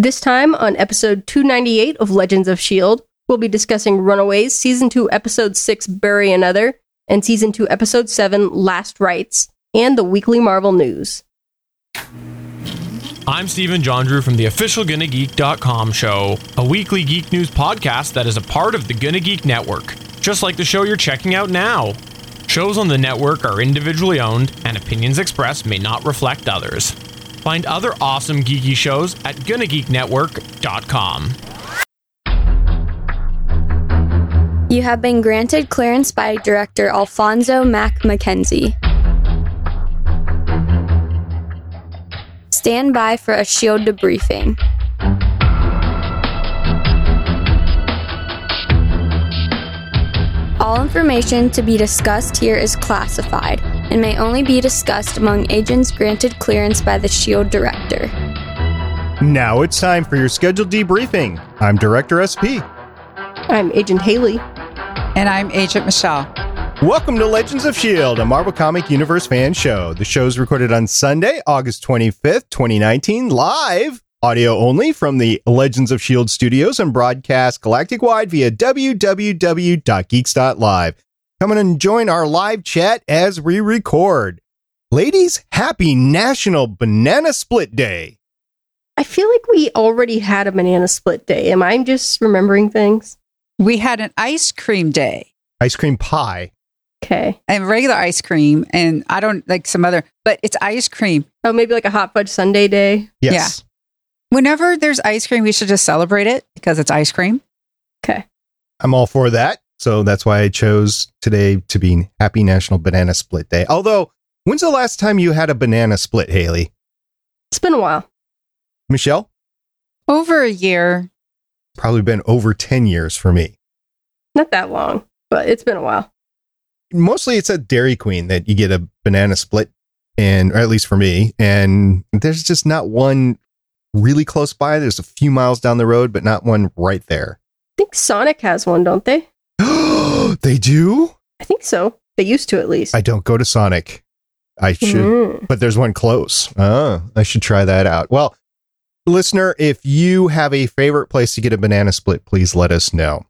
This time on episode 298 of Legends of S.H.I.E.L.D., we'll be discussing Runaways, Season 2, Episode 6, Bury Another, and Season 2, Episode 7, Last Rites, and the weekly Marvel news. I'm Stephen John Drew from the official GonnaGeek.com show, a weekly geek news podcast that is a part of the Gonna Geek Network, just like the show you're checking out now. Shows on the network are individually owned, and opinions expressed may not reflect others. Find other awesome geeky shows at GonnaGeekNetwork.com. You have been granted clearance by director Alfonso Mack Mackenzie. Stand by for a shield debriefing. All information to be discussed here is classified and may only be discussed among agents granted clearance by the SHIELD director. Now it's time for your scheduled debriefing. I'm Director SP. I'm Agent Haley. And I'm Agent Michelle. Welcome to Legends of S.H.I.E.L.D., a Marvel Comic Universe fan show. The show is recorded on Sunday, August 25th, 2019, live, audio only from the Legends of S.H.I.E.L.D. studios and broadcast galactic wide via www.geeks.live. Come on and join our live chat as we record. Ladies, happy National Banana Split Day. I feel like we already had a banana split day. Am I just remembering things? We had an ice cream day. Ice cream pie. Okay. And regular ice cream, and I don't like some other, but it's ice cream. Oh, maybe like a hot fudge sundae day. Yes. Whenever there's ice cream, we should just celebrate it because it's ice cream. Okay. I'm all for that. So that's why I chose today to be Happy National Banana Split Day. Although, when's the last time you had a banana split, Haley? It's been a while. Michelle? Over a year. Probably been over 10 years for me. Not that long, but it's been a while. Mostly it's at Dairy Queen that you get a banana split, and or at least for me. And there's just not one really close by. There's a few miles down the road, but not one right there. I think Sonic has one, don't they? they do? I think so. They used to at least. I don't go to Sonic. I should, Mm. but there's one close. Oh, I should try that out. Well, listener, if you have a favorite place to get a banana split, please let us know.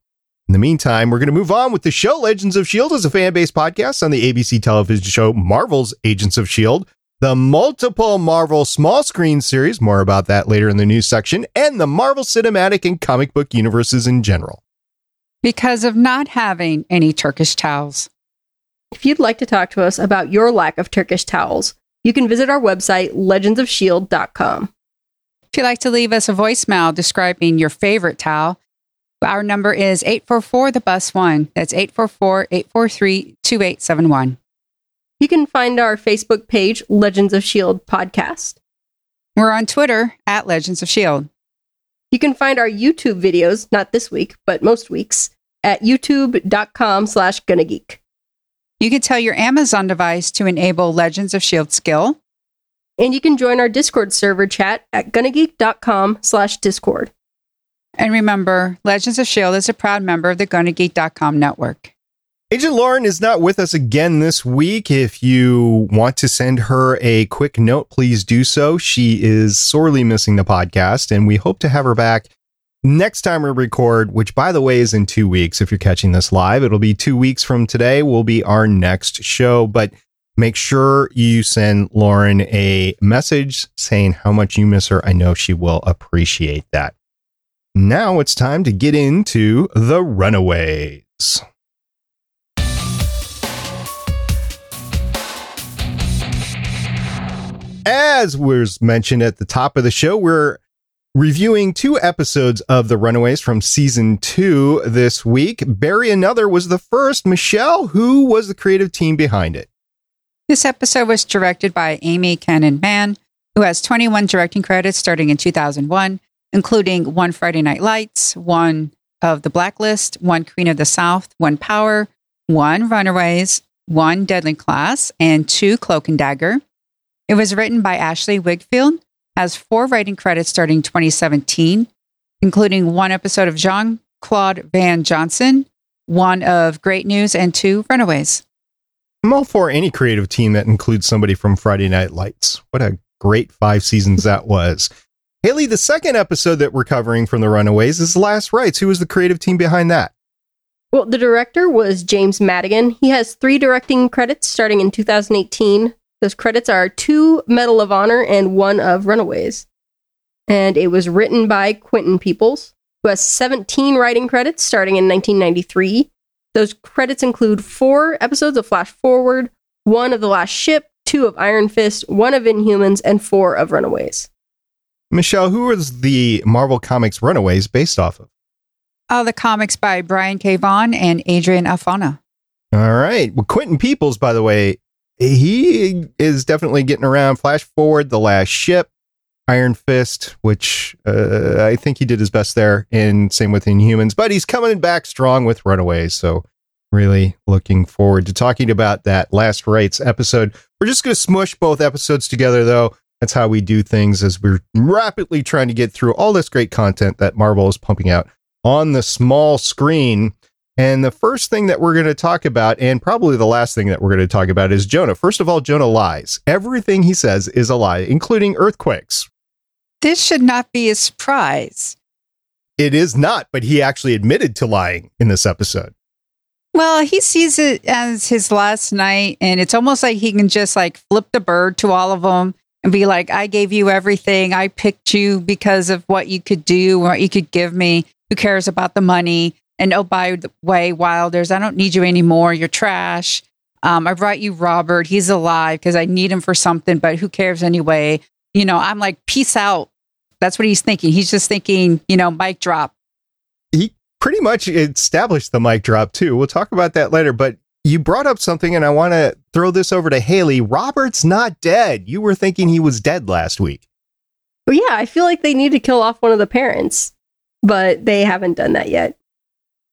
In the meantime, we're going to move on with the show Legends of S.H.I.E.L.D. is a fan based podcast on the ABC television show Marvel's Agents of S.H.I.E.L.D., the multiple Marvel small screen series, more about that later in the news section, and the Marvel cinematic and comic book universes in general. Because of not having any Turkish towels. If you'd like to talk to us about your lack of Turkish towels, you can visit our website, legendsofshield.com. If you'd like to leave us a voicemail describing your favorite towel, our number is 844 the bus one. That's 844 843 2871. You can find our Facebook page, Legends of S.H.I.E.L.D. Podcast. We're on Twitter at Legends of S.H.I.E.L.D. You can find our YouTube videos, not this week, but most weeks, at youtube.com slash gonnageek. You can tell your Amazon device to enable Legends of S.H.I.E.L.D. skill. And you can join our Discord server chat at gonnageek.com slash discord. And remember, Legends of S.H.I.E.L.D. is a proud member of the GonnaGeek.com network. Agent Lauren is not with us again this week. If you want to send her a quick note, please do so. She is sorely missing the podcast, and we hope to have her back next time we record, which, by the way, is in two weeks. If you're catching this live, it'll be two weeks from today, will be our next show. But make sure you send Lauren a message saying how much you miss her. I know she will appreciate that. Now it's time to get into the Runaways. As was mentioned at the top of the show, we're reviewing two episodes of The Runaways from season two this week. Bury Another was the first. Michelle, who was the creative team behind it? This episode was directed by Amy Canaan Mann, who has 21 directing credits starting in 2001, including one Friday Night Lights, one of The Blacklist, one Queen of the South, one Power, one Runaways, one Deadly Class, and two Cloak and Dagger. It was written by Ashley Wigfield, has four writing credits starting 2017, including one episode of Jean Claude Van Johnson, one of Great News, and two Runaways. I'm all for any creative team that includes somebody from Friday Night Lights. What a great five seasons that was. Haley, the second episode that we're covering from the Runaways is Last Rites. Who was the creative team behind that? Well, the director was James Madigan. He has three directing credits starting in 2018. Those credits are two Medal of Honor and one of Runaways. And it was written by Quentin Peoples, who has 17 writing credits starting in 1993. Those credits include four episodes of Flash Forward, one of The Last Ship, two of Iron Fist, one of Inhumans, and four of Runaways. Michelle, who was the Marvel Comics Runaways based off of? Uh, the comics by Brian K. Vaughan and Adrian Alphona. All right. Well, Quentin Peoples, by the way, he is definitely getting around. Flash Forward, The Last Ship, Iron Fist, which uh, I think he did his best there, and same with Inhumans, but he's coming back strong with Runaways. So, really looking forward to talking about that Last Rites episode. We're just going to smush both episodes together, though. That's how we do things as we're rapidly trying to get through all this great content that Marvel is pumping out on the small screen. And the first thing that we're going to talk about, and probably the last thing that we're going to talk about, is Jonah. First of all, Jonah lies. Everything he says is a lie, including earthquakes. This should not be a surprise. It is not, but he actually admitted to lying in this episode. Well, he sees it as his last night, and it's almost like he can just like flip the bird to all of them and be like, I gave you everything. I picked you because of what you could do, what you could give me. Who cares about the money? And oh, by the way, Wilders, I don't need you anymore. You're trash. Um, I brought you Robert. He's alive because I need him for something, but who cares anyway? You know, I'm like, peace out. That's what he's thinking. He's just thinking, you know, mic drop. He pretty much established the mic drop too. We'll talk about that later, but you brought up something and I want to throw this over to Haley. Robert's not dead. You were thinking he was dead last week. Well, yeah, I feel like they need to kill off one of the parents, but they haven't done that yet.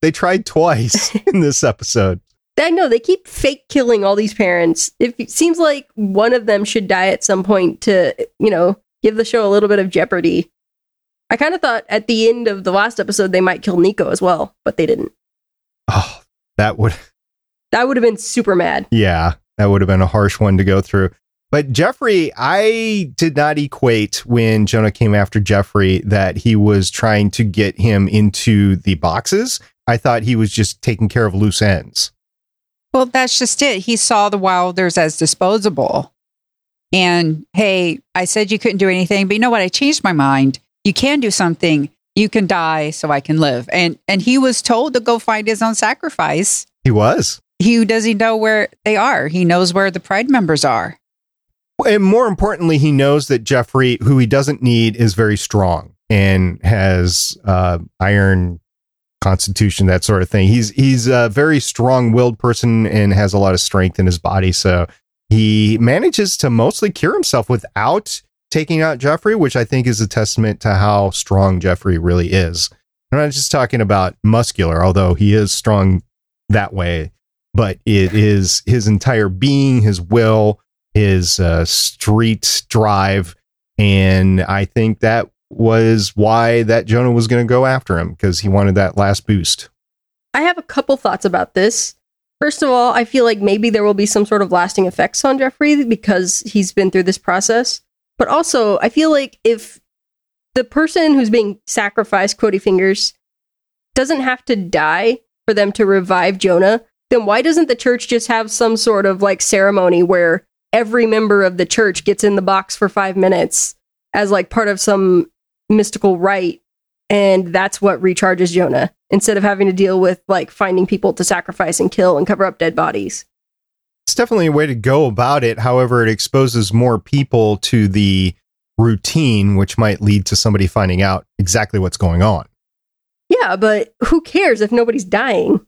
They tried twice in this episode. I know they keep fake killing all these parents. It seems like one of them should die at some point to, you know, give the show a little bit of jeopardy. I kind of thought at the end of the last episode they might kill Nico as well, but they didn't. Oh, that would that would have been super mad. Yeah, that would have been a harsh one to go through. But Jeffrey, I did not equate when Jonah came after Jeffrey that he was trying to get him into the boxes. I thought he was just taking care of loose ends. Well, that's just it. He saw the Wilders as disposable. And hey, I said you couldn't do anything, but you know what? I changed my mind. You can do something. You can die so I can live. And and he was told to go find his own sacrifice. He was. He does he know where they are? He knows where the pride members are. And more importantly, he knows that Jeffrey, who he doesn't need, is very strong and has uh, iron constitution, that sort of thing. He's he's a very strong-willed person and has a lot of strength in his body. So he manages to mostly cure himself without taking out Jeffrey, which I think is a testament to how strong Jeffrey really is. I'm not just talking about muscular, although he is strong that way, but it is his entire being, his will, his uh, street drive. And I think that was why that Jonah was going to go after him because he wanted that last boost. I have a couple thoughts about this. First of all, I feel like maybe there will be some sort of lasting effects on Jeffrey because he's been through this process. But also, I feel like if the person who's being sacrificed, Quody Fingers, doesn't have to die for them to revive Jonah, then why doesn't the church just have some sort of like ceremony where every member of the church gets in the box for five minutes as like part of some mystical rite and that's what recharges Jonah instead of having to deal with like finding people to sacrifice and kill and cover up dead bodies. It's definitely a way to go about it. However, it exposes more people to the routine, which might lead to somebody finding out exactly what's going on. Yeah, but who cares if nobody's dying?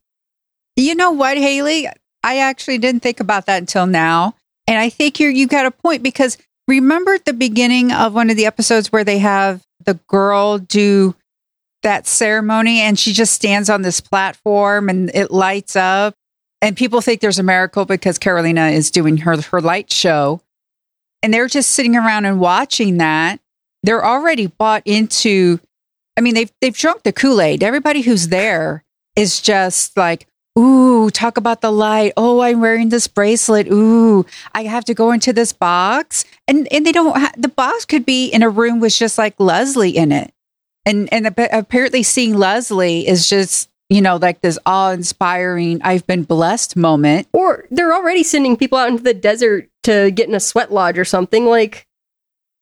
You know what, Haley? I actually didn't think about that until now. And I think you're you got a point because remember at the beginning of one of the episodes where they have the girl do that ceremony and she just stands on this platform and it lights up. And people think there's a miracle because Carolina is doing her her light show. And they're just sitting around and watching that. They're already bought into I mean they've they've drunk the Kool-Aid. Everybody who's there is just like Ooh, talk about the light. Oh, I'm wearing this bracelet. Ooh, I have to go into this box. And and they don't the box could be in a room with just like Leslie in it. And and apparently seeing Leslie is just, you know, like this awe-inspiring I've been blessed moment. Or they're already sending people out into the desert to get in a sweat lodge or something like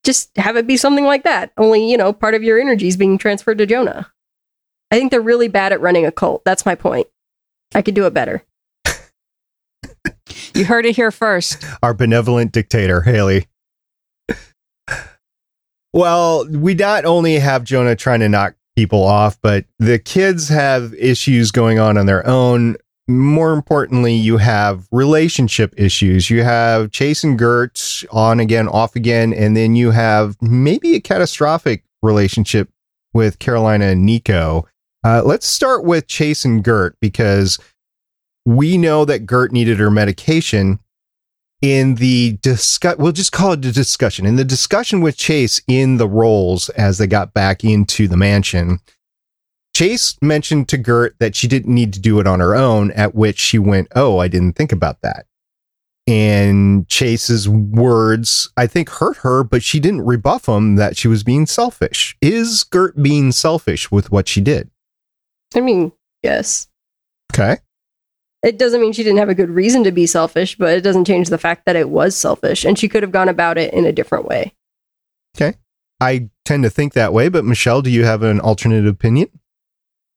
just have it be something like that. Only, you know, part of your energy is being transferred to Jonah. I think they're really bad at running a cult. That's my point. I could do it better. you heard it here first. Our benevolent dictator, Haley. Well, we not only have Jonah trying to knock people off, but the kids have issues going on on their own. More importantly, you have relationship issues. You have Chase and Gert on again, off again, and then you have maybe a catastrophic relationship with Carolina and Nico. Uh, let's start with Chase and Gert because we know that Gert needed her medication. In the discuss, we'll just call it a discussion. In the discussion with Chase in the rolls as they got back into the mansion, Chase mentioned to Gert that she didn't need to do it on her own, at which she went, Oh, I didn't think about that. And Chase's words, I think, hurt her, but she didn't rebuff him that she was being selfish. Is Gert being selfish with what she did? I mean, yes. Okay. It doesn't mean she didn't have a good reason to be selfish, but it doesn't change the fact that it was selfish and she could have gone about it in a different way. Okay. I tend to think that way, but Michelle, do you have an alternate opinion?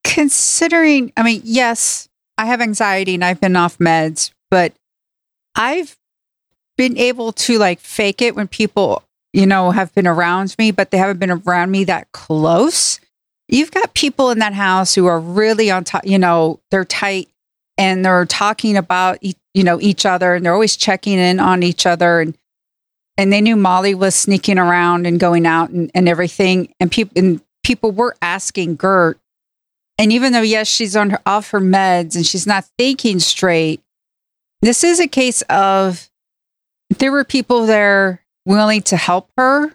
Considering, I mean, yes, I have anxiety and I've been off meds, but I've been able to like fake it when people, you know, have been around me, but they haven't been around me that close you've got people in that house who are really on top, you know, they're tight and they're talking about, you know, each other and they're always checking in on each other. And, and they knew Molly was sneaking around and going out and, and everything. And people, and people were asking Gert. And even though, yes, she's on her, off her meds and she's not thinking straight, this is a case of there were people there willing to help her.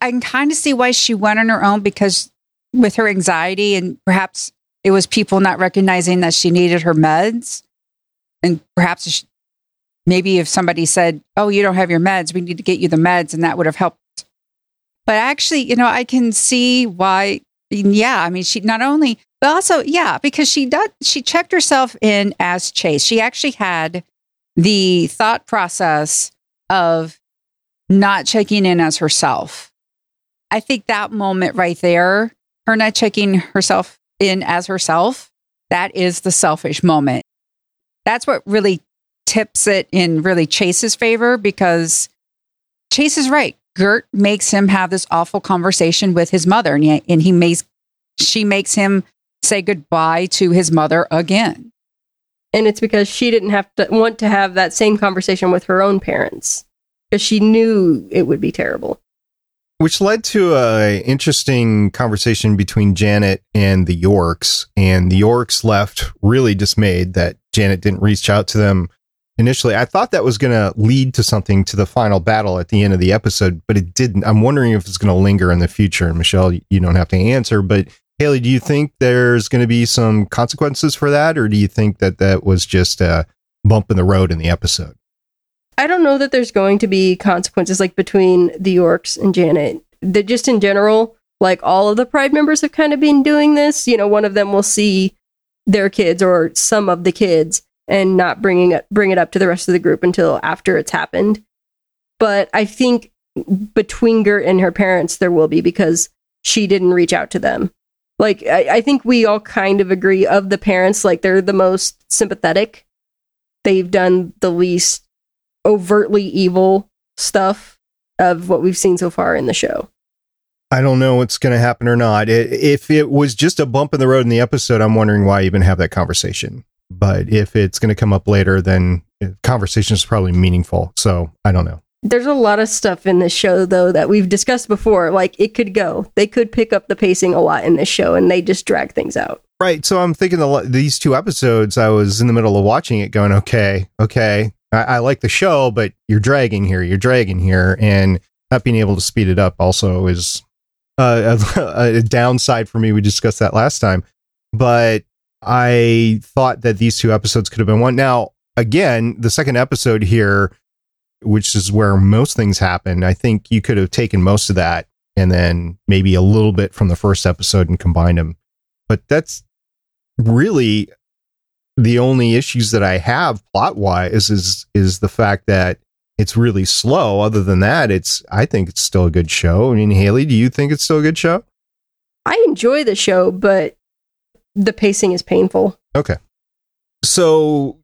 I can kind of see why she went on her own because with her anxiety and perhaps it was people not recognizing that she needed her meds. And perhaps maybe if somebody said oh you don't have your meds we need to get you the meds and that would have helped. But actually you know i can see why yeah i mean she not only but also yeah because she did she checked herself in as chase. She actually had the thought process of not checking in as herself. I think that moment right there her not checking herself in as herself, that is the selfish moment. That's what really tips it in really Chase's favor because Chase is right. Gert makes him have this awful conversation with his mother, and he, and he makes she makes him say goodbye to his mother again. And it's because she didn't have to want to have that same conversation with her own parents because she knew it would be terrible which led to a interesting conversation between Janet and the Yorks. And the Yorks left really dismayed that Janet didn't reach out to them initially. I thought that was going to lead to something to the final battle at the end of the episode, but it didn't. I'm wondering if it's going to linger in the future. And Michelle, you don't have to answer, but Haley, do you think there's going to be some consequences for that, or do you think that that was just a bump in the road in the episode? I don't know that there's going to be consequences like between the Yorks and Janet. That just in general, like all of the Pride members have kind of been doing this. You know, one of them will see their kids or some of the kids and not bringing it bring it up to the rest of the group until after it's happened. But I think between Gert and her parents, there will be because she didn't reach out to them. Like I, I think we all kind of agree of the parents, like they're the most sympathetic. They've done the least overtly evil stuff of what we've seen so far in the show. I don't know what's going to happen or not. It, if it was just a bump in the road in the episode, I'm wondering why even have that conversation. But if it's going to come up later, then uh, conversation is probably meaningful. So I don't know. There's a lot of stuff in this show, though, that we've discussed before. Like it could go, they could pick up the pacing a lot in this show, and they just drag things out. Right. So I'm thinking the, these two episodes, I was in the middle of watching it, going, okay, okay, I, I like the show, but you're dragging here, you're dragging here, and not being able to speed it up also is uh, a, a, downside for me. We discussed that last time, but I thought that these two episodes could have been one. Now, again, the second episode here, which is where most things happen, I think you could have taken most of that and then maybe a little bit from the first episode and combined them. But that's really the only issues that I have plot wise is is the fact that it's really slow. Other than that, it's I think it's still a good show. I mean, Haley, do you think it's still a good show? I enjoy the show, but the pacing is painful. Okay. So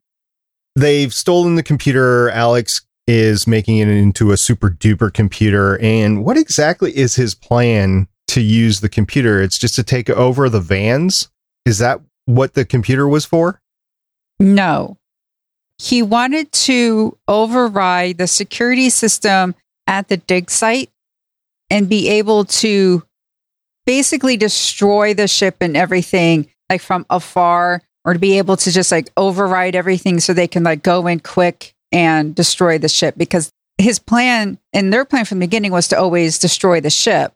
they've stolen the computer. Alex is making it into a super duper computer. And what exactly is his plan to use the computer? It's just to take over the vans? Is that what the computer was for? No. He wanted to override the security system at the dig site and be able to basically destroy the ship and everything like from afar or to be able to just like override everything so they can like go in quick and destroy the ship because his plan and their plan from the beginning was to always destroy the ship.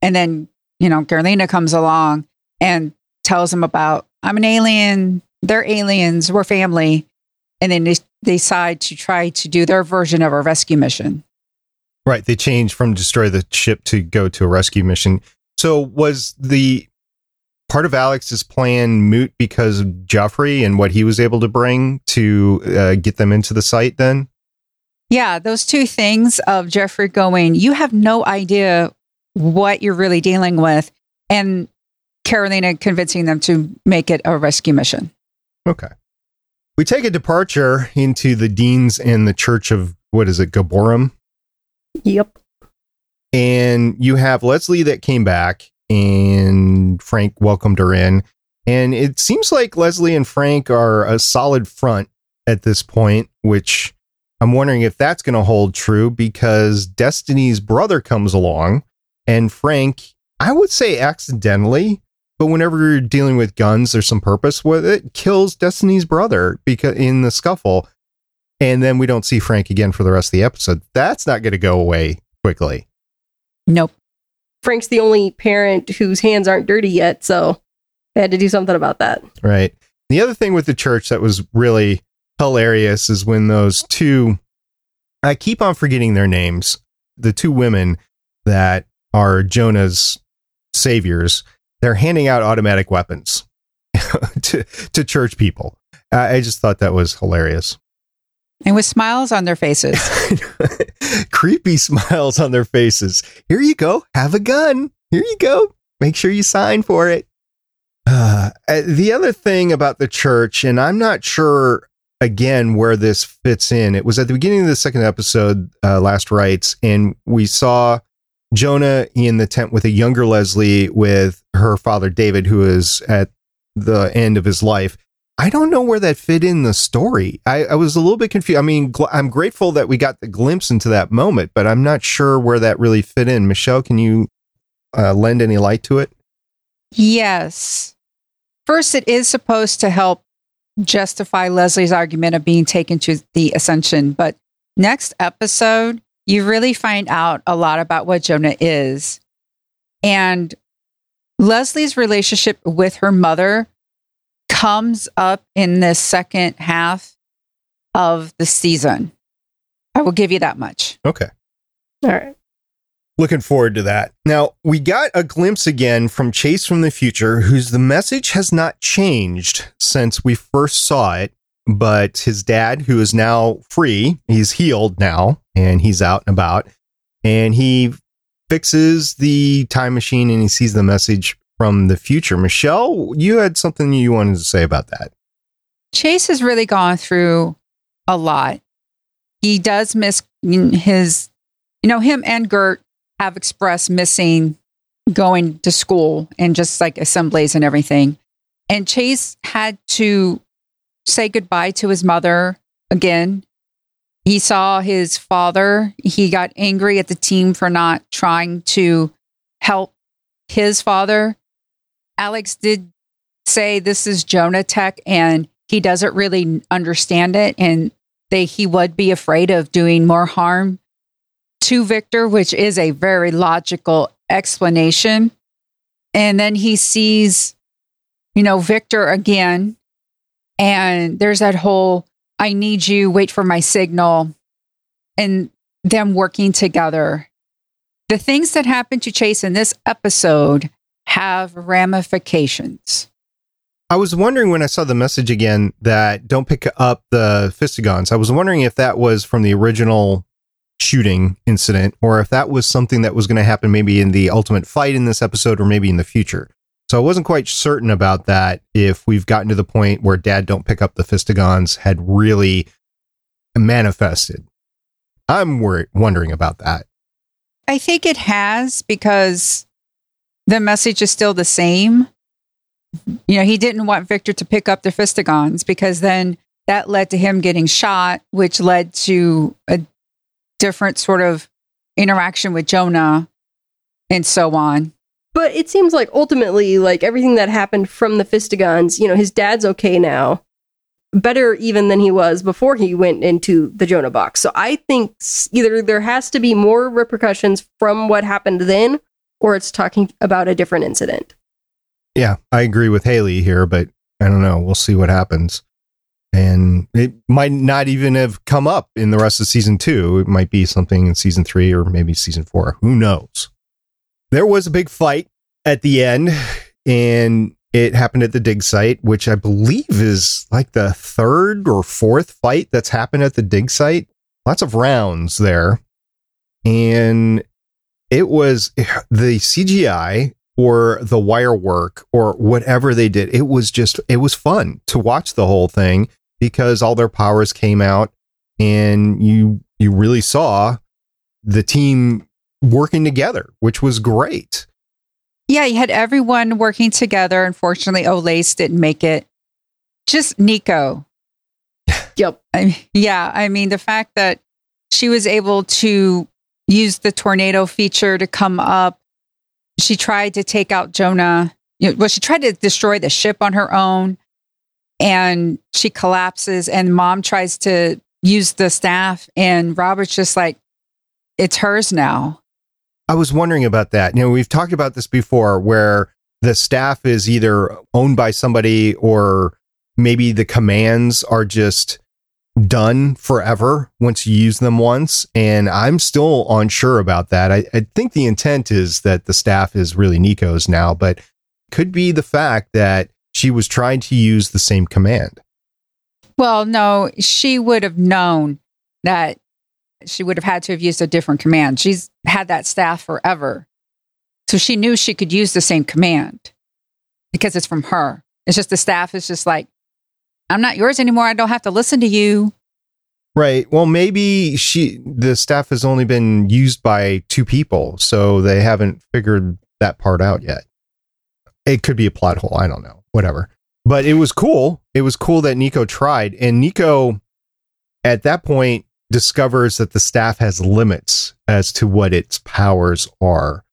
And then, you know, Carolina comes along and tells him about, I'm an alien, they're aliens, we're family. And then they, they decide to try to do their version of a rescue mission. Right. They changed from destroy the ship to go to a rescue mission. So was the part of Alex's plan moot because of Joffrey and what he was able to bring to uh, get them into the site then? Yeah, those two things of Jeffrey going, you have no idea what you're really dealing with, and Carolina convincing them to make it a rescue mission. Okay. We take a departure into the Deans and the Church of, what is it, Gibborim? Yep. And you have Leslie that came back and Frank welcomed her in. And it seems like Leslie and Frank are a solid front at this point, which I'm wondering if that's going to hold true because Destiny's brother comes along and Frank, I would say accidentally, but whenever you're dealing with guns, there's some purpose with it, kills Destiny's brother because in the scuffle. And then we don't see Frank again for the rest of the episode. That's not going to go away quickly. Nope. Frank's the only parent whose hands aren't dirty yet, so they had to do something about that. Right. The other thing with the church that was really hilarious is when those two, I keep on forgetting their names, the two women that are Jonah's saviors, they're handing out automatic weapons to, to church people. I just thought that was hilarious. And with smiles on their faces. Creepy smiles on their faces. Here you go. Have a gun. Here you go. Make sure you sign for it. Uh, the other thing about the church, and I'm not sure again where this fits in. It was at the beginning of the second episode, uh, Last Rites, and we saw Jonah in the tent with a younger Leslie with her father David, who is at the end of his life. I don't know where that fit in the story. I, I was a little bit confused. I mean, gl- I'm grateful that we got the glimpse into that moment, but I'm not sure where that really fit in. Michelle, can you uh, lend any light to it? Yes. First, it is supposed to help justify Leslie's argument of being taken to the ascension, but next episode, you really find out a lot about what Jonah is. And Leslie's relationship with her mother comes up in the second half of the season. I will give you that much. Okay. All right. Looking forward to that. Now, we got a glimpse again from Chase from the future, whose the message has not changed since we first saw it. But his dad, who is now free, he's healed now and he's out and about, and he fixes the time machine and he sees the message from the future. Michelle, you had something you wanted to say about that. Chase has really gone through a lot. He does miss his, you know, him and Gert have expressed missing going to school and just like assemblies and everything. And Chase had to say goodbye to his mother again. He saw his father. He got angry at the team for not trying to help his father. Alex did say this is Jonah Tech and he doesn't really understand it and they he would be afraid of doing more harm to Victor, which is a very logical explanation. And then he sees you know, Victor again. And there's that whole I need you, wait for my signal, and them working together. The things that happen to Chase in this episode have ramifications. I was wondering when I saw the message again that don't pick up the fistigons. I was wondering if that was from the original shooting incident or if that was something that was going to happen maybe in the ultimate fight in this episode or maybe in the future. So I wasn't quite certain about that if we've gotten to the point where dad don't pick up the fistigons had really manifested. I'm wor- wondering about that. I think it has because the message is still the same you know, he didn't want Victor to pick up the fistigons because then that led to him getting shot, which led to a different sort of interaction with Jonah and so on. But it seems like ultimately, like everything that happened from the fistigons, you know, his dad's okay now. Better even than he was before he went into the Jonah box. So I think either there has to be more repercussions from what happened then, or it's talking about a different incident. Yeah, I agree with Haley here, but I don't know. We'll see what happens. And it might not even have come up in the rest of season two. It might be something in season three or maybe season four. Who knows? There was a big fight at the end, and it happened at the dig site, which I believe is like the third or fourth fight that's happened at the dig site. Lots of rounds there. And it was the CGI or the wire work or whatever they did. It was just, it was fun to watch the whole thing because all their powers came out and you, you really saw the team working together, which was great. Yeah, you had everyone working together. Unfortunately, Old Lace didn't make it. Just Nico. yep. I, yeah, I mean, the fact that she was able to use the tornado feature to come up she tried to take out Jonah. You know, well, she tried to destroy the ship on her own and she collapses and mom tries to use the staff and Robert's just like, it's hers now. I was wondering about that. You know, we've talked about this before where the staff is either owned by somebody or maybe the commands are just done forever once you use them once. And I'm still unsure about that. I, I think the intent is that the staff is really Nico's now, but could be the fact that she was trying to use the same command. Well, no, she would have known that she would have had to have used a different command. She's had that staff forever. So she knew she could use the same command because it's from her. It's just the staff is just like, I'm not yours anymore. I don't have to listen to you. Right. Well, maybe she the staff has only been used by two people, so they haven't figured that part out yet. It could be a plot hole. I don't know. Whatever. But it was cool. It was cool that Nico tried, and Nico at that point discovers that the staff has limits as to what its powers are.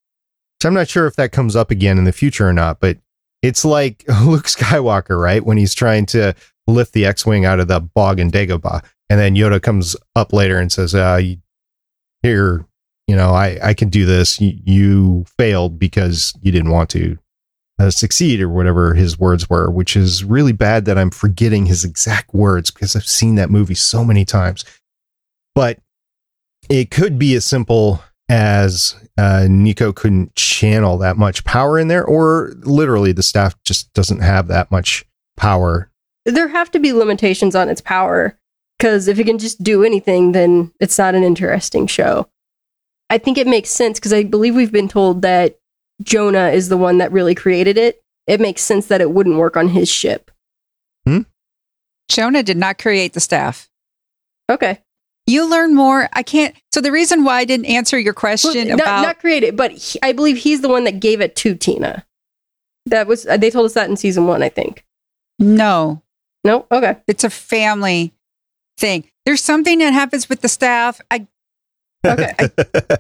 So I'm not sure if that comes up again in the future or not, but it's like Luke Skywalker, right? When he's trying to lift the X-wing out of the bog in Dagobah, and then Yoda comes up later and says, uh, "Here, you know, I I can do this. You, you failed because you didn't want to uh, succeed, or whatever his words were." Which is really bad that I'm forgetting his exact words because I've seen that movie so many times. But it could be as simple as uh, Nico couldn't channel that much power in there, or literally the staff just doesn't have that much power there have to be limitations on its power because if it can just do anything, then it's not an interesting show. I think it makes sense because I believe we've been told that Jonah is the one that really created it. It makes sense that it wouldn't work on his ship. Hmm? Jonah did not create the staff. Okay. You learn more. I can't. So the reason why I didn't answer your question well, not, about not create it, but he, I believe he's the one that gave it to Tina. That was they told us that in season one, I think. No, no, okay. It's a family thing. There's something that happens with the staff. I okay.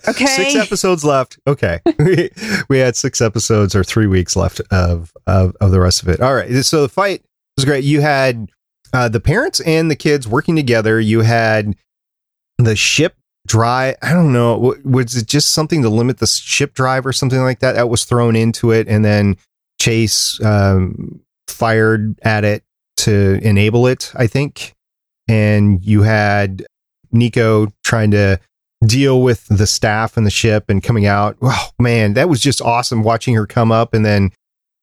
okay. Six episodes left. Okay. we, we had six episodes or three weeks left of, of of the rest of it. All right. So the fight was great. You had uh, the parents and the kids working together. You had the ship dry. I don't know. Was it just something to limit the ship drive or something like that? That was thrown into it, and then Chase um, fired at it to enable it, I think. And you had Nico trying to deal with the staff and the ship and coming out. Oh man, that was just awesome watching her come up and then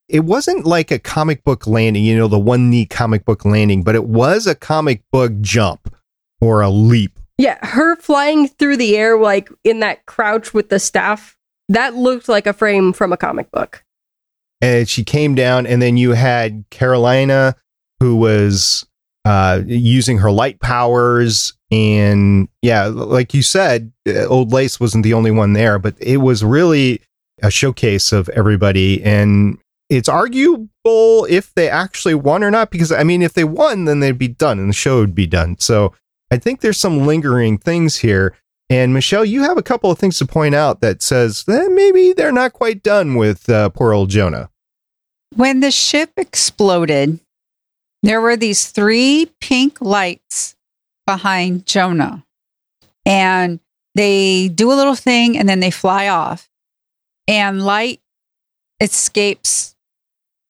it wasn't like a comic book landing, you know, the one knee comic book landing, but it was a comic book jump or a leap. Yeah, her flying through the air like in that crouch with the staff, that looked like a frame from a comic book. And she came down and then you had Carolina who was uh, using her light powers and yeah, like you said, uh, Old Lace wasn't the only one there, but it was really a showcase of everybody and it's arguable if they actually won or not because I mean if they won then they'd be done and the show would be done. So I think there's some lingering things here. And Michelle, you have a couple of things to point out that says that maybe they're not quite done with uh, poor old Jonah. When the ship exploded, there were these three pink lights behind Jonah. And they do a little thing and then they fly off. And light escapes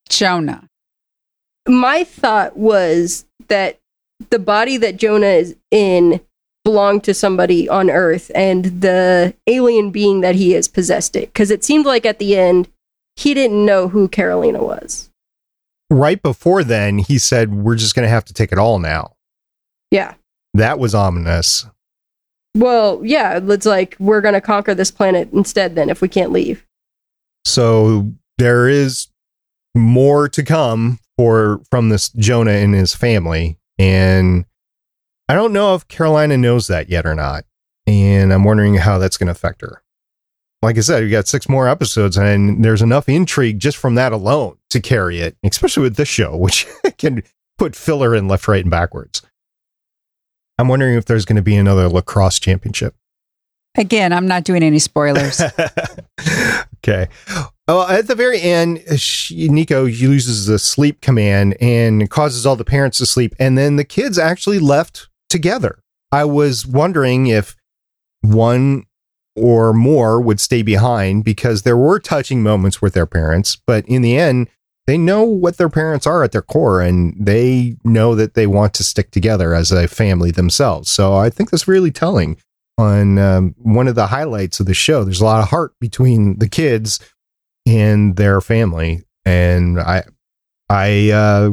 Jonah. My thought was that the body that Jonah is in belonged to somebody on Earth, and the alien being that he is possessed it. Because it seemed like at the end, he didn't know who Carolina was. Right before then, he said, We're just going to have to take it all now. Yeah. That was ominous. Well, yeah, it's like we're going to conquer this planet instead, then, if we can't leave. So there is more to come for from this Jonah and his family. And I don't know if Carolina knows that yet or not. And I'm wondering how that's going to affect her. Like I said, we got six more episodes, and there's enough intrigue just from that alone to carry it, especially with this show, which can put filler in left, right, and backwards. I'm wondering if there's going to be another lacrosse championship. Again, I'm not doing any spoilers. okay. Oh, at the very end, she, Nico uses the sleep command and causes all the parents to sleep, and then the kids actually left together. I was wondering if one or more would stay behind because there were touching moments with their parents, but in the end, they know what their parents are at their core and they know that they want to stick together as a family themselves. So I think that's really telling on um, one of the highlights of the show. There's a lot of heart between the kids and their family, and I, I uh,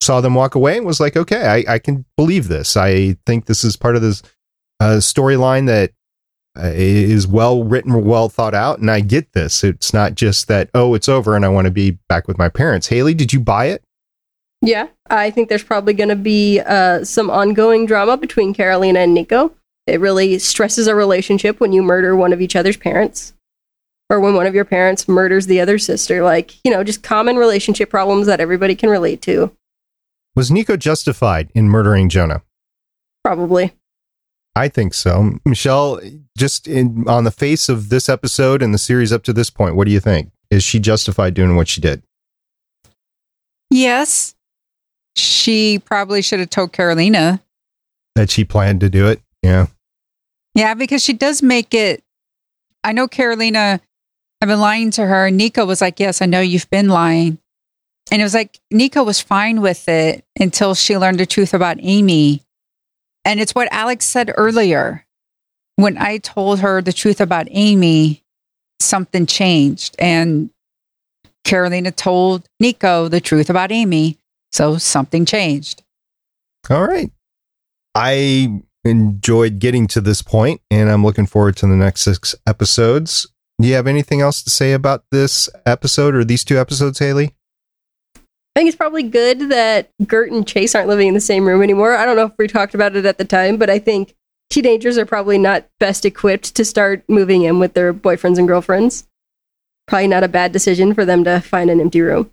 saw them walk away and was like, okay, I, I can believe this. I think this is part of this uh, storyline that uh, is well written, well thought out, and I get this. It's not just that oh, it's over and I want to be back with my parents. Haley, did you buy it? Yeah, I think there's probably going to be uh, some ongoing drama between Carolina and Nico. It really stresses a relationship when you murder one of each other's parents or when one of your parents murders the other sister. Like, you know, just common relationship problems that everybody can relate to. Was Nico justified in murdering Jonah? Probably. I think so. Michelle, just in, on the face of this episode and the series up to this point, what do you think? Is she justified doing what she did? Yes. She probably should have told Carolina that she planned to do it. Yeah. Yeah, because she does make it. I know Carolina, I've been lying to her. Nico was like, Yes, I know you've been lying. And it was like Nico was fine with it until she learned the truth about Amy. And it's what Alex said earlier. When I told her the truth about Amy, something changed. And Carolina told Nico the truth about Amy. So something changed. All right. I enjoyed getting to this point, and I'm looking forward to the next six episodes. Do you have anything else to say about this episode or these two episodes, Haley? I think it's probably good that Gert and Chase aren't living in the same room anymore. I don't know if we talked about it at the time, but I think teenagers are probably not best equipped to start moving in with their boyfriends and girlfriends. Probably not a bad decision for them to find an empty room.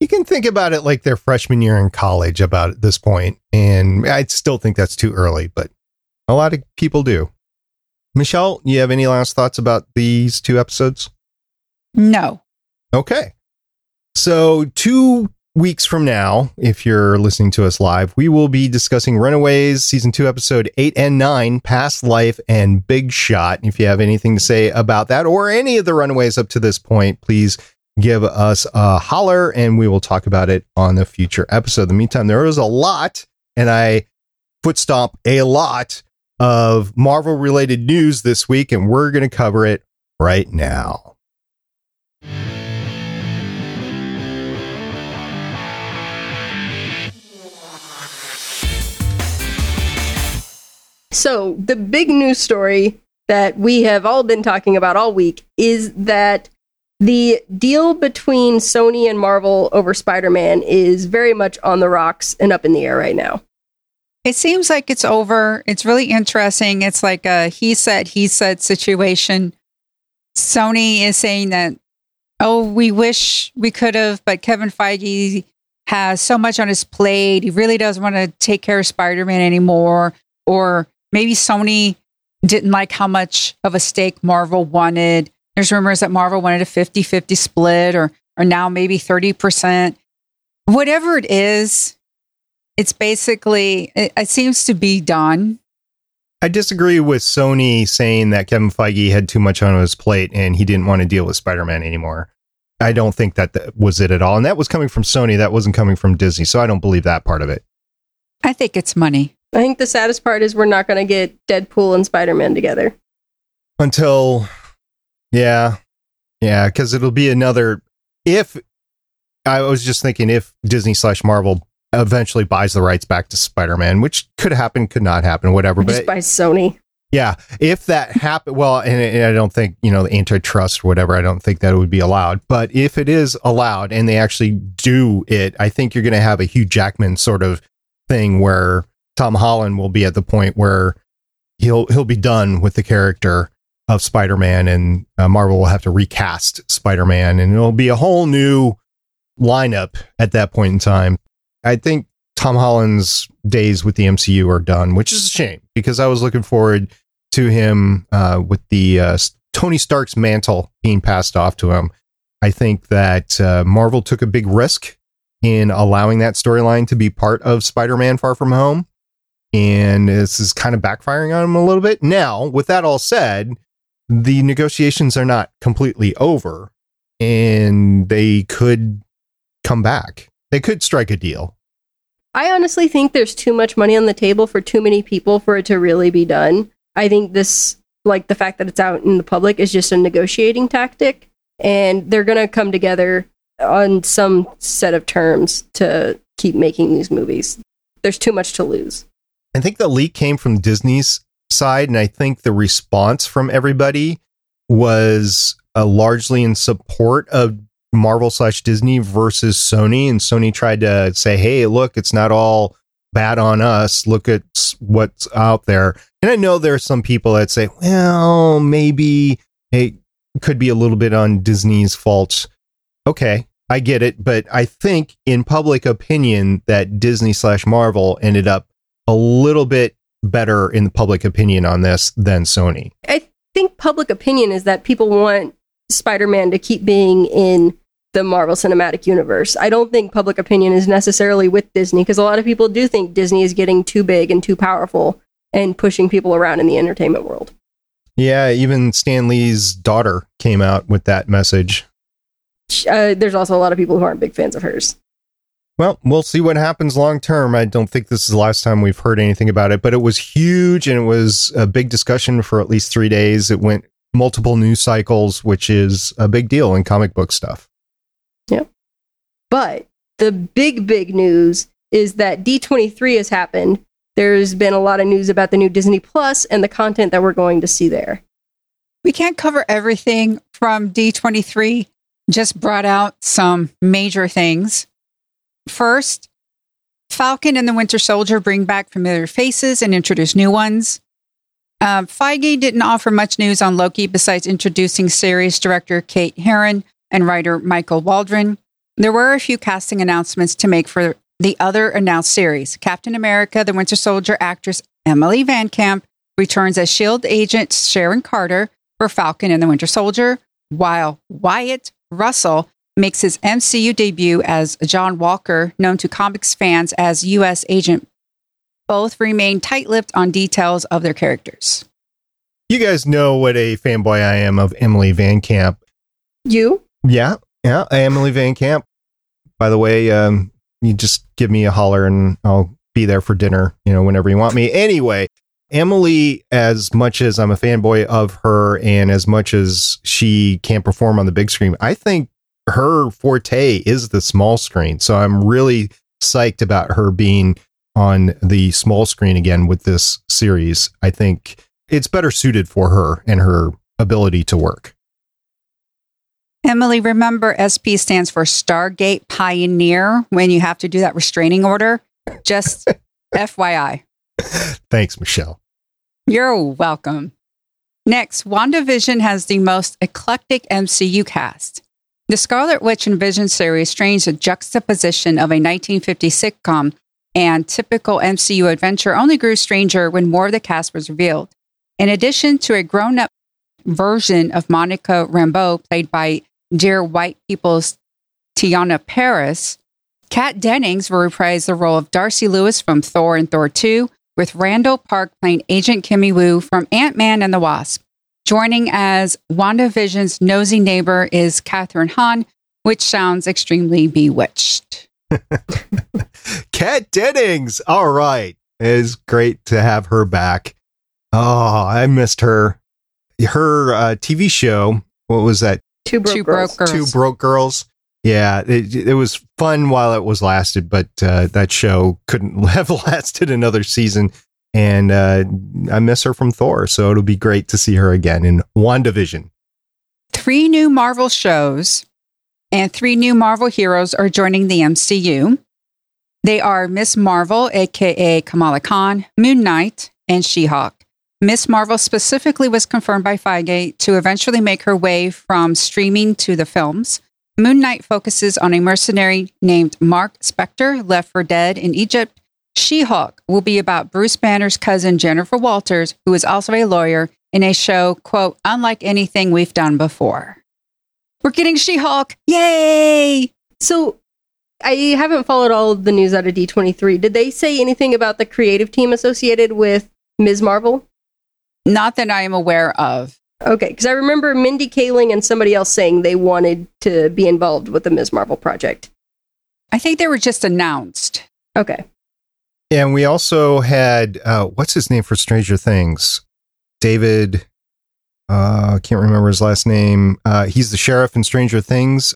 You can think about it like their freshman year in college about at this point, and I still think that's too early, but a lot of people do. Michelle, you have any last thoughts about these two episodes? No. Okay. So, two weeks from now, if you're listening to us live, we will be discussing Runaways, season two, episode eight and nine, Past Life and Big Shot. If you have anything to say about that or any of the Runaways up to this point, please give us a holler and we will talk about it on a future episode. In the meantime, there is a lot, and I foot stomp a lot of Marvel related news this week, and we're going to cover it right now. So, the big news story that we have all been talking about all week is that the deal between Sony and Marvel over Spider Man is very much on the rocks and up in the air right now. It seems like it's over. It's really interesting. It's like a he said, he said situation. Sony is saying that, oh, we wish we could have, but Kevin Feige has so much on his plate. He really doesn't want to take care of Spider Man anymore. Or maybe Sony didn't like how much of a stake Marvel wanted. There's rumors that Marvel wanted a 50 50 split or, or now maybe 30%. Whatever it is, it's basically, it, it seems to be done. I disagree with Sony saying that Kevin Feige had too much on his plate and he didn't want to deal with Spider Man anymore. I don't think that, that was it at all. And that was coming from Sony. That wasn't coming from Disney. So I don't believe that part of it. I think it's money. I think the saddest part is we're not going to get Deadpool and Spider Man together. Until, yeah, yeah, because it'll be another. If I was just thinking, if Disney slash Marvel eventually buys the rights back to Spider Man, which could happen, could not happen, whatever. Just but by Sony. yeah, if that happened, well, and, and I don't think you know the antitrust whatever. I don't think that it would be allowed. But if it is allowed and they actually do it, I think you're going to have a Hugh Jackman sort of thing where Tom Holland will be at the point where he'll he'll be done with the character of Spider-Man, and uh, Marvel will have to recast Spider-Man, and it'll be a whole new lineup at that point in time. I think Tom Holland's days with the MCU are done, which is a shame because I was looking forward to him uh, with the uh, Tony Stark's mantle being passed off to him. I think that uh, Marvel took a big risk in allowing that storyline to be part of Spider-Man Far From Home and this is kind of backfiring on him a little bit. Now, with that all said, the negotiations are not completely over and they could come back. They could strike a deal. I honestly think there's too much money on the table for too many people for it to really be done. I think this, like the fact that it's out in the public, is just a negotiating tactic, and they're going to come together on some set of terms to keep making these movies. There's too much to lose. I think the leak came from Disney's side, and I think the response from everybody was uh, largely in support of Marvel slash Disney versus Sony. And Sony tried to say, hey, look, it's not all bad on us. Look at what's out there. And I know there are some people that say, well, maybe it could be a little bit on Disney's fault. Okay, I get it. But I think in public opinion that Disney slash Marvel ended up a little bit better in the public opinion on this than Sony. I think public opinion is that people want Spider Man to keep being in the Marvel Cinematic Universe. I don't think public opinion is necessarily with Disney because a lot of people do think Disney is getting too big and too powerful and pushing people around in the entertainment world. Yeah, even Stan Lee's daughter came out with that message. Uh, there's also a lot of people who aren't big fans of hers. Well, we'll see what happens long term. I don't think this is the last time we've heard anything about it, but it was huge and it was a big discussion for at least three days. It went multiple news cycles, which is a big deal in comic book stuff. Yeah. But the big, big news is that D23 has happened. There's been a lot of news about the new Disney Plus and the content that we're going to see there. We can't cover everything from D23, just brought out some major things. First, Falcon and the Winter Soldier bring back familiar faces and introduce new ones. Uh, Feige didn't offer much news on Loki besides introducing series director Kate Herron and writer Michael Waldron. There were a few casting announcements to make for the other announced series. Captain America, the Winter Soldier actress Emily VanCamp returns as S.H.I.E.L.D. agent Sharon Carter for Falcon and the Winter Soldier, while Wyatt Russell makes his MCU debut as John Walker, known to comics fans as U.S. Agent. Both remain tight lipped on details of their characters. You guys know what a fanboy I am of Emily VanCamp. You? Yeah. Yeah, Emily VanCamp. By the way, um, you just give me a holler and I'll be there for dinner, you know, whenever you want me. Anyway, Emily, as much as I'm a fanboy of her and as much as she can't perform on the big screen, I think her forte is the small screen. So I'm really psyched about her being on the small screen again with this series. I think it's better suited for her and her ability to work. Emily, remember SP stands for Stargate Pioneer when you have to do that restraining order. Just FYI. Thanks, Michelle. You're welcome. Next, WandaVision has the most eclectic MCU cast. The Scarlet Witch and Vision series strains a juxtaposition of a 1950 sitcom and typical MCU adventure only grew stranger when more of the cast was revealed. In addition to a grown up version of Monica Rambeau, played by Dear White People's Teyonah Parris. Kat Dennings will reprise the role of Darcy Lewis from Thor and Thor 2, with Randall Park playing Agent Jimmy Woo from Ant Man and the Wasp. Joining as WandaVision's nosy neighbor is Kathryn Hahn, which sounds extremely bewitched. Kat Dennings. All right. It is great to have her back. Oh, I missed her. Her uh, TV show, what was that? Two broke, Two girls. broke girls. Two Broke Girls. Yeah, it, it was fun while it was lasted, but uh, that show couldn't have lasted another season. And uh, I miss her from Thor, so it'll be great to see her again in WandaVision. Three new Marvel shows and three new Marvel heroes are joining the MCU. They are Miss Marvel, aka Kamala Khan, Moon Knight, and She Hulk. Miss Marvel specifically was confirmed by Feige to eventually make her way from streaming to the films. Moon Knight focuses on a mercenary named Mark Spector, left for dead in Egypt. She Hulk will be about Bruce Banner's cousin Jennifer Walters, who is also a lawyer, in a show, quote, unlike anything we've done before. We're getting She Hulk! Yay! So I haven't followed all of the news out of D23. Did they say anything about the creative team associated with Ms. Marvel? Not that I am aware of. Okay, because I remember Mindy Kaling and somebody else saying they wanted to be involved with the Ms. Marvel project. I think they were just announced. Okay. And we also had uh, what's his name for Stranger Things? David. Uh, I can't remember his last name. Uh, he's the sheriff in Stranger Things.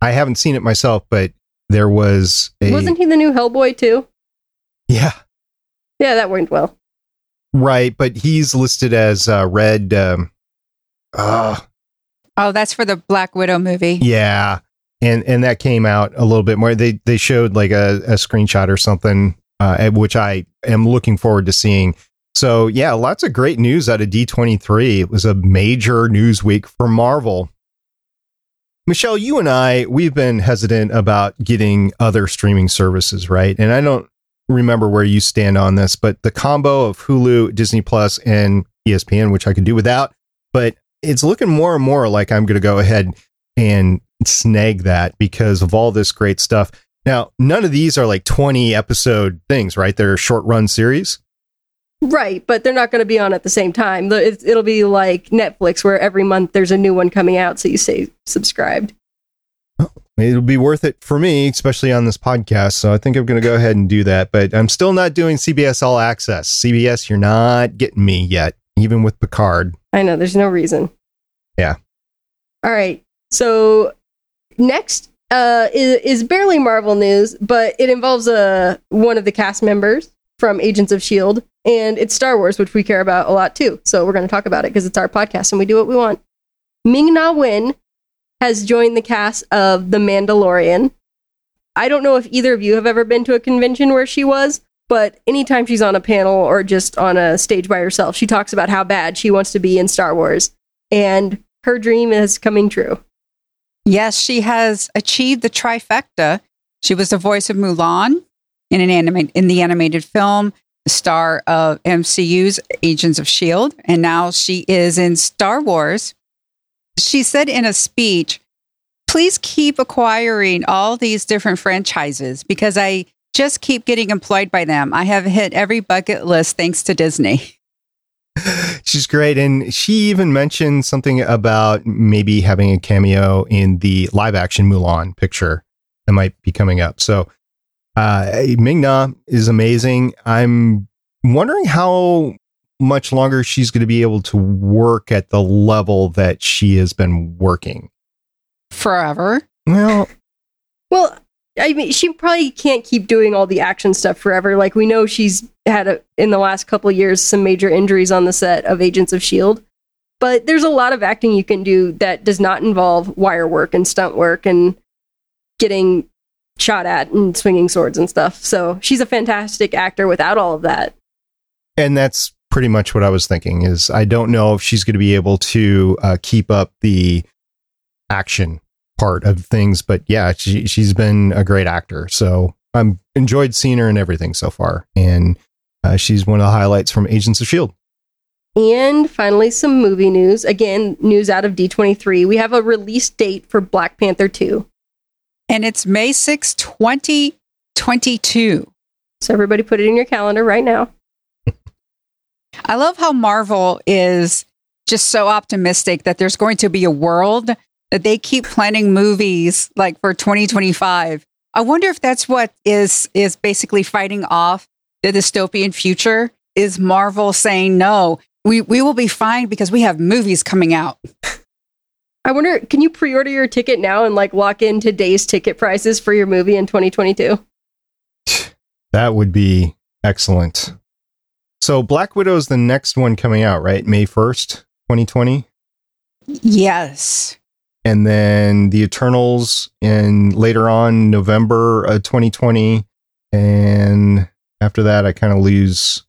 I haven't seen it myself, but there was a Wasn't he the new Hellboy too? yeah Yeah, that went well. Right, but he's listed as uh, red. Um, uh, Oh, that's for the Black Widow movie. yeah, and and that came out a little bit more. They they showed like a, a screenshot or something, uh, which I am looking forward to seeing. So yeah, lots of great news out of D23. It was a major news week for Marvel. Michelle, you and I, we've been hesitant about getting other streaming services, right? And I don't remember where you stand on this, but the combo of Hulu, Disney Plus, and ESPN, which I could do without, but it's looking more and more like I'm going to go ahead and snag that because of all this great stuff. Now, none of these are like 20 episode things, right? They're short run series. Right, but they're not going to be on at the same time. It- It'll be like Netflix, where every month there's a new one coming out, so you say subscribed. It'll be worth it for me, especially on this podcast. So I think I'm going to go ahead and do that. But I'm still not doing CBS All Access. CBS, you're not getting me yet, even with Picard. I know, there's no reason. Yeah. All right, so next uh, is, is barely Marvel news, but it involves uh, one of the cast members from Agents of S.H.I.E.L.D., and it's Star Wars, which we care about a lot too. So we're going to talk about it because it's our podcast and we do what we want. Ming Na Wen has joined the cast of The Mandalorian. I don't know if either of you have ever been to a convention where she was, but anytime she's on a panel or just on a stage by herself, she talks about how bad she wants to be in Star Wars. And her dream is coming true. Yes, she has achieved the trifecta. She was the voice of Mulan in an anime in the animated film, the star of MCU's Agents of Shield, and now she is in Star Wars. She said in a speech, "Please keep acquiring all these different franchises because I just keep getting employed by them. I have hit every bucket list thanks to Disney." She's great. And she even mentioned something about maybe having a cameo in the live action Mulan picture that might be coming up. So, uh, Ming Na is amazing. I'm wondering how much longer she's going to be able to work at the level that she has been working. Forever. Well, Well, I mean, she probably can't keep doing all the action stuff forever. Like we know she's had a, in the last couple of years some major injuries on the set of Agents of Shield. But there's a lot of acting you can do that does not involve wire work and stunt work and getting shot at and swinging swords and stuff. So she's a fantastic actor without all of that. and that's pretty much what I was thinking is I don't know if she's going to be able to uh, keep up the action part of things, but yeah, she, she's been a great actor. So I'm enjoyed seeing her and everything so far. And uh, she's one of the highlights from Agents of S.H.I.E.L.D. And finally, some movie news. Again, news out of D23. We have a release date for Black Panther 2. And it's May 6, 2022. So everybody put it in your calendar right now. I love how Marvel is just so optimistic that there's going to be a world that they keep planning movies like for 2025. I wonder if that's what is is basically fighting off the dystopian future is Marvel saying no. We we will be fine because we have movies coming out. I wonder, can you pre-order your ticket now and like lock in today's ticket prices for your movie in 2022? That would be excellent. So Black Widow is the next one coming out, right? May 1st, 2020. Yes. and then the Eternals in later on November uh, 2020, and after that, I kind of lose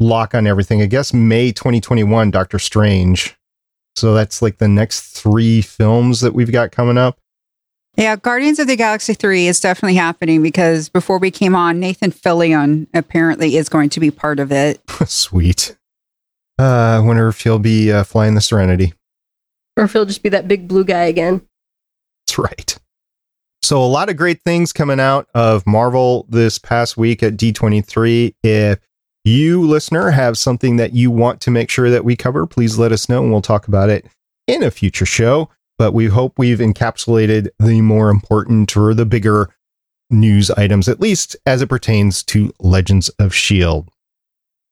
lock on everything. I guess May 2021, Doctor Strange. So that's like the next three films that we've got coming up. Yeah, Guardians of the Galaxy 3 is definitely happening because before we came on, Nathan Fillion apparently is going to be part of it. Sweet. Uh, I wonder if he'll be uh, flying the Serenity. Or if he'll just be that big blue guy again. That's right. So a lot of great things coming out of Marvel this past week at D23. If you listener have something that you want to make sure that we cover, please let us know and we'll talk about it in a future show. But we hope we've encapsulated the more important or the bigger news items, at least as it pertains to Legends of S.H.I.E.L.D.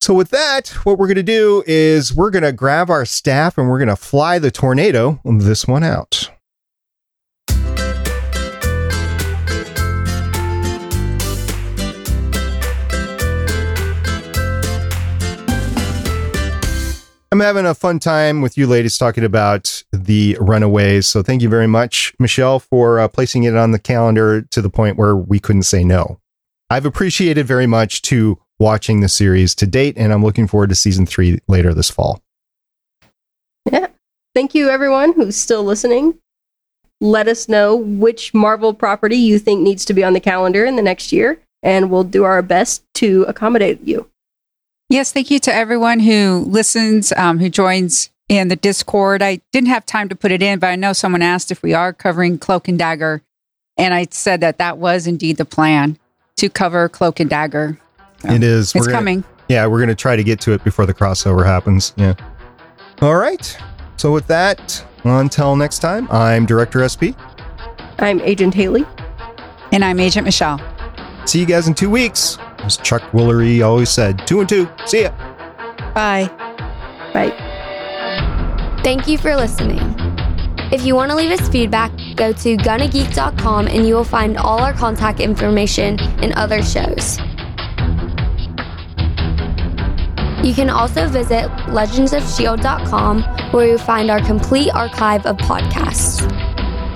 So, with that, what we're going to do is we're going to grab our staff and we're going to fly the tornado this one out. I'm having a fun time with you ladies talking about the Runaways. So thank you very much, Michelle, for uh, placing it on the calendar to the point where we couldn't say no. I've appreciated very much to watching the series to date, and I'm looking forward to season three later this fall. Yeah. Thank you, everyone who's still listening. Let us know which Marvel property you think needs to be on the calendar in the next year, and we'll do our best to accommodate you. Yes, thank you to everyone who listens, um, who joins in the Discord. I didn't have time to put it in, but I know someone asked if we are covering Cloak and Dagger. And I said that that was indeed the plan to cover Cloak and Dagger. So it is. It's We're gonna- coming. Yeah, we're going to try to get to it before the crossover happens. Yeah. All right. So with that, until next time, I'm Director SP. I'm Agent Haley. And I'm Agent Michelle. See you guys in two weeks. As Chuck Woolery always said, two and two. See ya. Bye. Bye. Thank you for listening. If you want to leave us feedback, go to gonnageek.com and you will find all our contact information and other shows. You can also visit legendsofshield.com where you'll find our complete archive of podcasts.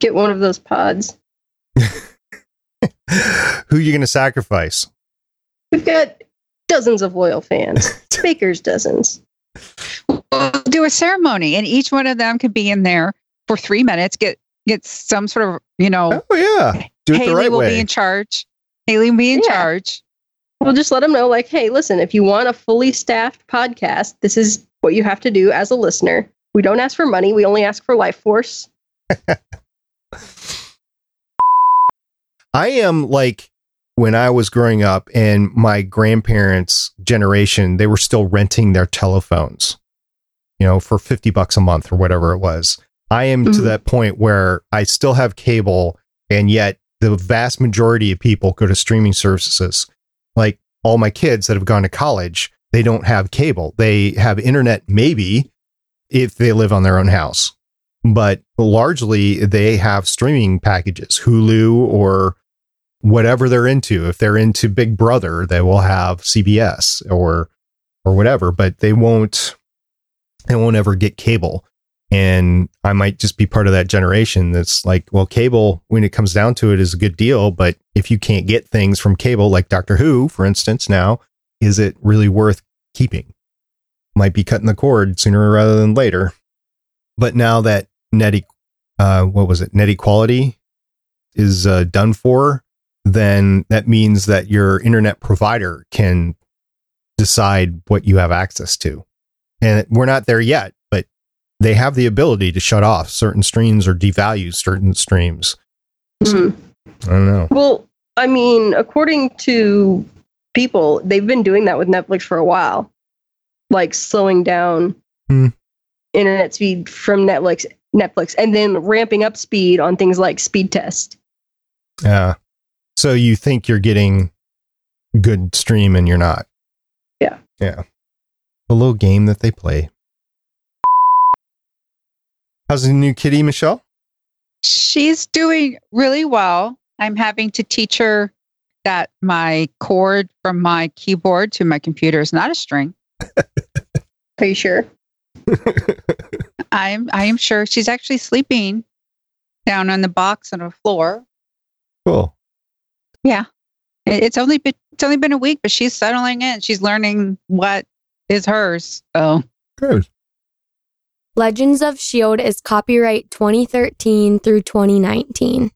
Get one of those pods. Who are you going to sacrifice? We've got dozens of loyal fans, Baker's dozens. We'll do a ceremony, and each one of them could be in there for three minutes. Get get some sort of you know. Oh yeah, do it Haley the right will be in charge. Haley will be in Yeah. charge. We'll just let them know, like, hey, listen, if you want a fully staffed podcast, this is what you have to do as a listener. We don't ask for money, we only ask for life force. I am like when I was growing up and my grandparents' generation, they were still renting their telephones, you know, for 50 bucks a month or whatever it was. I am to Mhm. that point where I still have cable and yet the vast majority of people go to streaming services. Like all my kids that have gone to college, they don't have cable. They have internet maybe if they live on their own house. But largely they have streaming packages, Hulu or whatever they're into. If they're into Big Brother, they will have CBS or or whatever, but they won't they won't ever get cable. And I might just be part of that generation that's like, well, cable, when it comes down to it, is a good deal. But if you can't get things from cable, like Doctor Who, for instance, now, is it really worth keeping? Might be cutting the cord sooner rather than later. But now that net, e- uh, what was it, net equality is uh, done for, then that means that your internet provider can decide what you have access to. And we're not there yet, but they have the ability to shut off certain streams or devalue certain streams. Mhm. I don't know. Well, I mean, according to people, they've been doing that with Netflix for a while, like slowing down Hmm. internet speed from Netflix, Netflix, and then ramping up speed on things like speed test. Yeah. So you think you're getting good stream and you're not. Yeah. Yeah. The little game that they play. How's the new kitty, Michelle? She's doing really well. I'm having to teach her that my cord from my keyboard to my computer is not a string. Are you sure? I'm I am sure she's actually sleeping down on the box on the floor. Cool. It- It's only been it's only been a week, but she's settling in. She's learning what is hers. So Good. Legends of S.H.I.E.L.D. Is copyright 2013 through 2019.